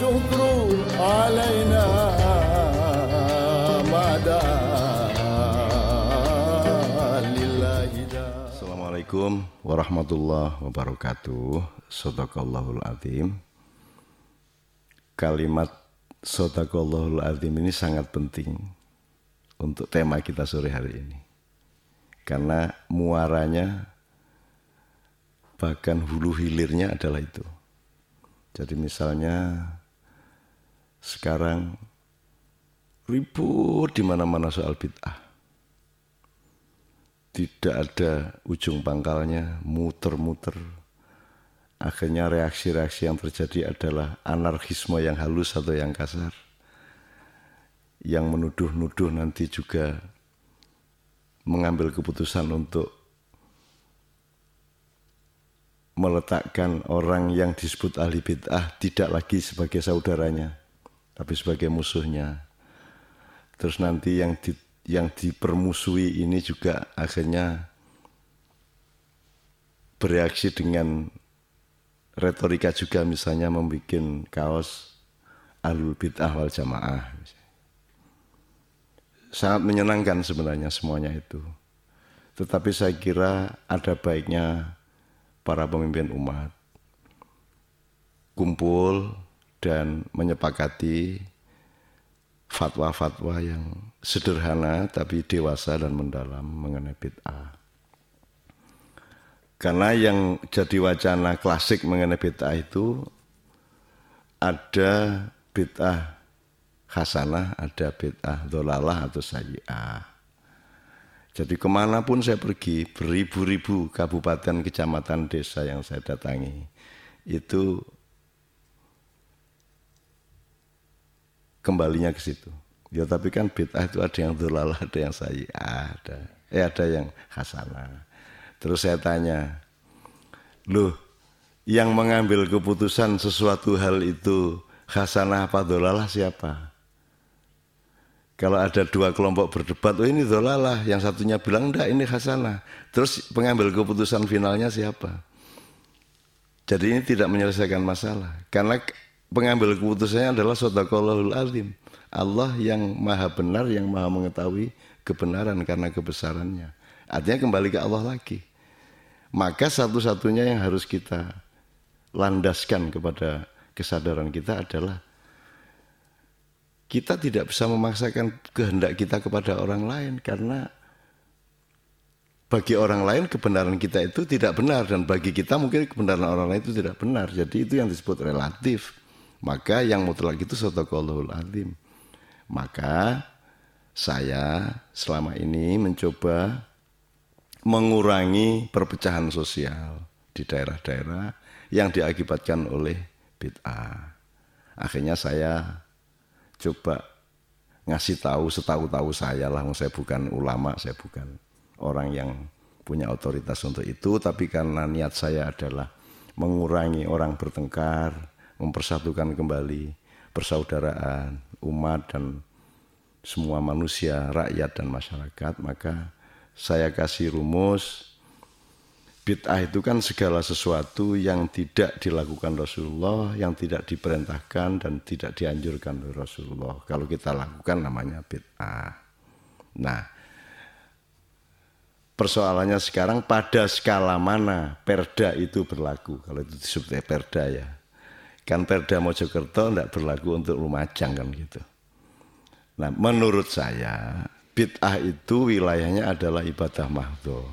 والشكر علينا ما لله Assalamualaikum warahmatullahi wabarakatuh Sadaqallahul azim Kalimat Sadaqallahul azim ini sangat penting Untuk tema kita sore hari ini Karena muaranya Bahkan hulu hilirnya adalah itu jadi misalnya sekarang ribut di mana-mana soal bid'ah. Tidak ada ujung pangkalnya, muter-muter. Akhirnya reaksi-reaksi yang terjadi adalah anarkisme yang halus atau yang kasar. Yang menuduh-nuduh nanti juga mengambil keputusan untuk meletakkan orang yang disebut ahli bid'ah tidak lagi sebagai saudaranya, tapi sebagai musuhnya. Terus nanti yang di, yang dipermusuhi ini juga akhirnya bereaksi dengan retorika juga misalnya membuat kaos ahlul bid'ah wal jamaah. Sangat menyenangkan sebenarnya semuanya itu. Tetapi saya kira ada baiknya para pemimpin umat kumpul dan menyepakati fatwa-fatwa yang sederhana tapi dewasa dan mendalam mengenai bid'ah. Karena yang jadi wacana klasik mengenai bid'ah itu ada bid'ah hasanah, ada bid'ah dolalah atau sayyi'ah. Jadi ke mana pun saya pergi, beribu-ribu kabupaten, kecamatan, desa yang saya datangi, itu kembalinya ke situ. Ya tapi kan bid'ah itu ada yang dolalah, ada yang saya ada. Eh ada yang hasanah. Terus saya tanya, loh yang mengambil keputusan sesuatu hal itu hasanah apa dolalah siapa? Kalau ada dua kelompok berdebat, oh ini dolalah, yang satunya bilang enggak ini hasanah. Terus pengambil keputusan finalnya siapa? Jadi ini tidak menyelesaikan masalah. Karena pengambil keputusannya adalah sodaqallahul azim. Allah yang maha benar, yang maha mengetahui kebenaran karena kebesarannya. Artinya kembali ke Allah lagi. Maka satu-satunya yang harus kita landaskan kepada kesadaran kita adalah kita tidak bisa memaksakan kehendak kita kepada orang lain karena bagi orang lain kebenaran kita itu tidak benar dan bagi kita mungkin kebenaran orang lain itu tidak benar. Jadi itu yang disebut relatif. Maka yang mutlak itu sadaqallahul azim. Maka saya selama ini mencoba mengurangi perpecahan sosial di daerah-daerah yang diakibatkan oleh bid'ah. Akhirnya saya coba ngasih tahu setahu-tahu saya lah, saya bukan ulama, saya bukan orang yang punya otoritas untuk itu, tapi karena niat saya adalah mengurangi orang bertengkar, mempersatukan kembali persaudaraan umat dan semua manusia, rakyat dan masyarakat, maka saya kasih rumus Bid'ah itu kan segala sesuatu yang tidak dilakukan Rasulullah, yang tidak diperintahkan dan tidak dianjurkan oleh Rasulullah. Kalau kita lakukan namanya bid'ah. Nah, persoalannya sekarang pada skala mana perda itu berlaku. Kalau itu disebutnya perda ya. Kan perda Mojokerto tidak berlaku untuk Lumajang kan gitu. Nah, menurut saya bid'ah itu wilayahnya adalah ibadah mahdoh.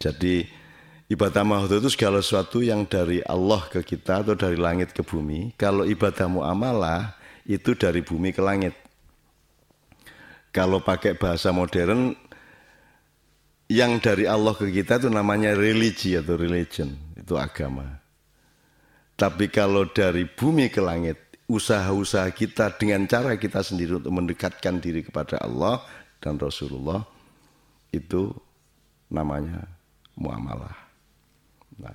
Jadi Ibadah mahdoh itu segala sesuatu yang dari Allah ke kita atau dari langit ke bumi. Kalau ibadah muamalah itu dari bumi ke langit. Kalau pakai bahasa modern, yang dari Allah ke kita itu namanya religi atau religion, itu agama. Tapi kalau dari bumi ke langit, usaha-usaha kita dengan cara kita sendiri untuk mendekatkan diri kepada Allah dan Rasulullah, itu namanya muamalah. Nah,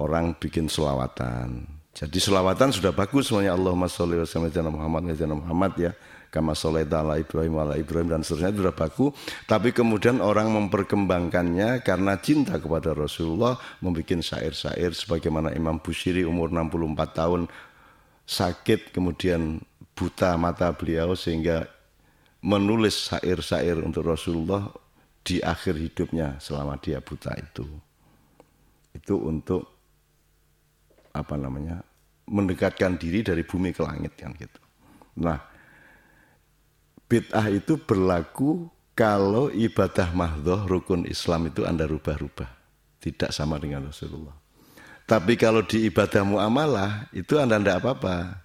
orang bikin selawatan. Jadi selawatan sudah bagus semuanya Allahumma sholli wa sallim Muhammad wa Muhammad ya. Kama sholaita ala Ibrahim ala Ibrahim dan seterusnya itu sudah baku. Tapi kemudian orang memperkembangkannya karena cinta kepada Rasulullah membuat syair-syair sebagaimana Imam Bushiri umur 64 tahun sakit kemudian buta mata beliau sehingga menulis syair-syair untuk Rasulullah di akhir hidupnya selama dia buta itu. Itu untuk apa namanya? mendekatkan diri dari bumi ke langit kan gitu. Nah, bid'ah itu berlaku kalau ibadah mahdoh rukun Islam itu Anda rubah-rubah. Tidak sama dengan Rasulullah. Tapi kalau di ibadah muamalah itu Anda tidak apa-apa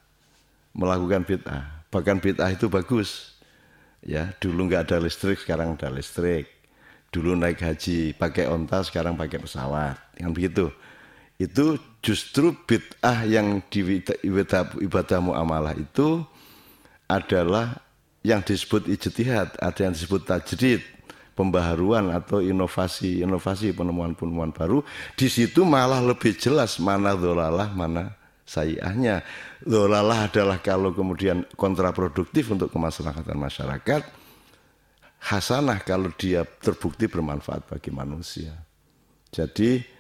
melakukan bid'ah. Bahkan bid'ah itu bagus. Ya, dulu nggak ada listrik, sekarang ada listrik. Dulu naik haji pakai onta, sekarang pakai pesawat. Yang begitu. Itu justru bid'ah yang di ibadah, muamalah itu adalah yang disebut ijtihad, ada yang disebut tajdid, pembaharuan atau inovasi-inovasi penemuan-penemuan baru, di situ malah lebih jelas mana dolalah, mana sayiahnya. Dolalah adalah kalau kemudian kontraproduktif untuk kemaslahatan masyarakat, hasanah kalau dia terbukti bermanfaat bagi manusia. Jadi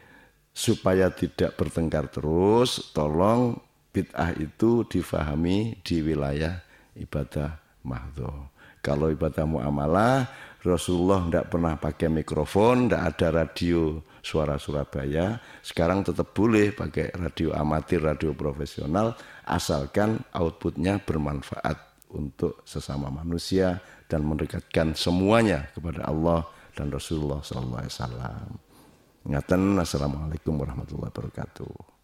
supaya tidak bertengkar terus, tolong bid'ah itu difahami di wilayah ibadah mahdoh. Kalau ibadah muamalah, Rasulullah tidak pernah pakai mikrofon, tidak ada radio suara Surabaya. Sekarang tetap boleh pakai radio amatir, radio profesional, asalkan outputnya bermanfaat untuk sesama manusia dan mendekatkan semuanya kepada Allah dan Rasulullah SAW. Ingatan, Assalamualaikum warahmatullahi wabarakatuh.